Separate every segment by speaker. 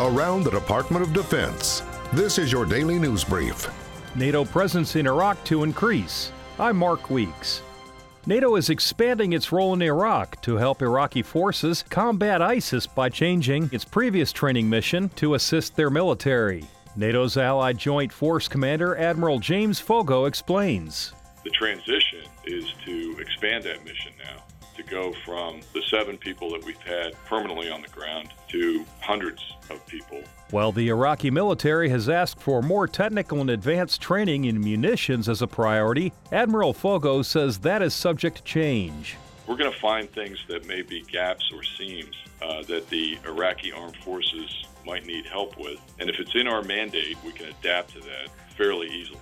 Speaker 1: around the Department of Defense. This is your daily news brief.
Speaker 2: NATO presence in Iraq to increase. I'm Mark Weeks. NATO is expanding its role in Iraq to help Iraqi forces combat ISIS by changing its previous training mission to assist their military. NATO's Allied Joint Force Commander Admiral James Foggo explains.
Speaker 3: The transition is to expand that mission now to go from the seven people that we've had permanently on the ground to hundreds of people.
Speaker 2: While the Iraqi military has asked for more technical and advanced training in munitions as a priority, Admiral Foggo says that is subject to change.
Speaker 3: We're going to find things that may be gaps or seams uh, that the Iraqi armed forces might need help with. And if it's in our mandate, we can adapt to that fairly easily.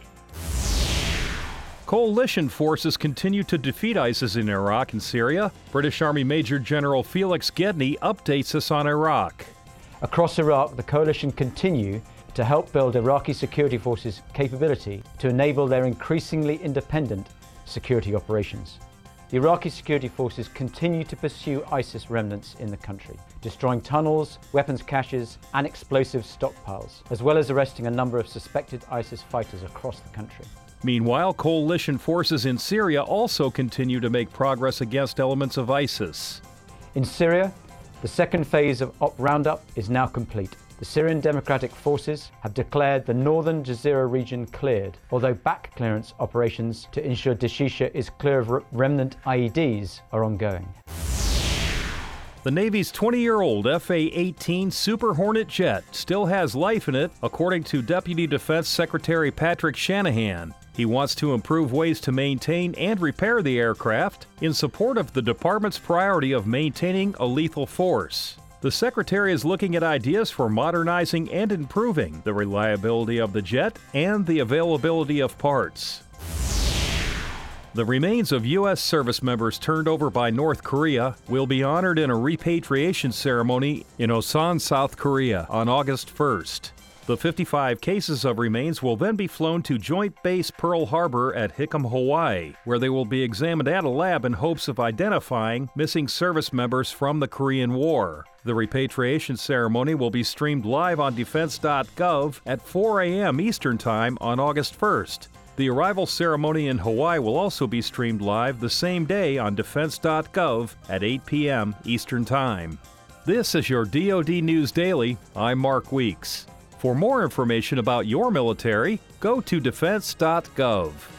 Speaker 2: Coalition forces continue to defeat ISIS in Iraq and Syria. British Army Major General Felix Gedney updates us on Iraq.
Speaker 4: Across Iraq, the coalition continue to help build Iraqi security forces' capability to enable their increasingly independent security operations. The Iraqi security forces continue to pursue ISIS remnants in the country, destroying tunnels, weapons caches, and explosive stockpiles, as well as arresting a number of suspected ISIS fighters across the country.
Speaker 2: Meanwhile, coalition forces in Syria also continue to make progress against elements of ISIS.
Speaker 4: In Syria, the second phase of Op Roundup is now complete. The Syrian Democratic Forces have declared the northern Jazeera region cleared, although back clearance operations to ensure Dashisha is clear of remnant IEDs are ongoing.
Speaker 2: The Navy's 20 year old FA 18 Super Hornet jet still has life in it, according to Deputy Defense Secretary Patrick Shanahan. He wants to improve ways to maintain and repair the aircraft in support of the department's priority of maintaining a lethal force. The Secretary is looking at ideas for modernizing and improving the reliability of the jet and the availability of parts. The remains of U.S. service members turned over by North Korea will be honored in a repatriation ceremony in Osan, South Korea on August 1st. The 55 cases of remains will then be flown to Joint Base Pearl Harbor at Hickam, Hawaii, where they will be examined at a lab in hopes of identifying missing service members from the Korean War. The repatriation ceremony will be streamed live on defense.gov at 4 a.m. Eastern Time on August 1st. The arrival ceremony in Hawaii will also be streamed live the same day on defense.gov at 8 p.m. Eastern Time. This is your DoD News Daily. I'm Mark Weeks. For more information about your military, go to defense.gov.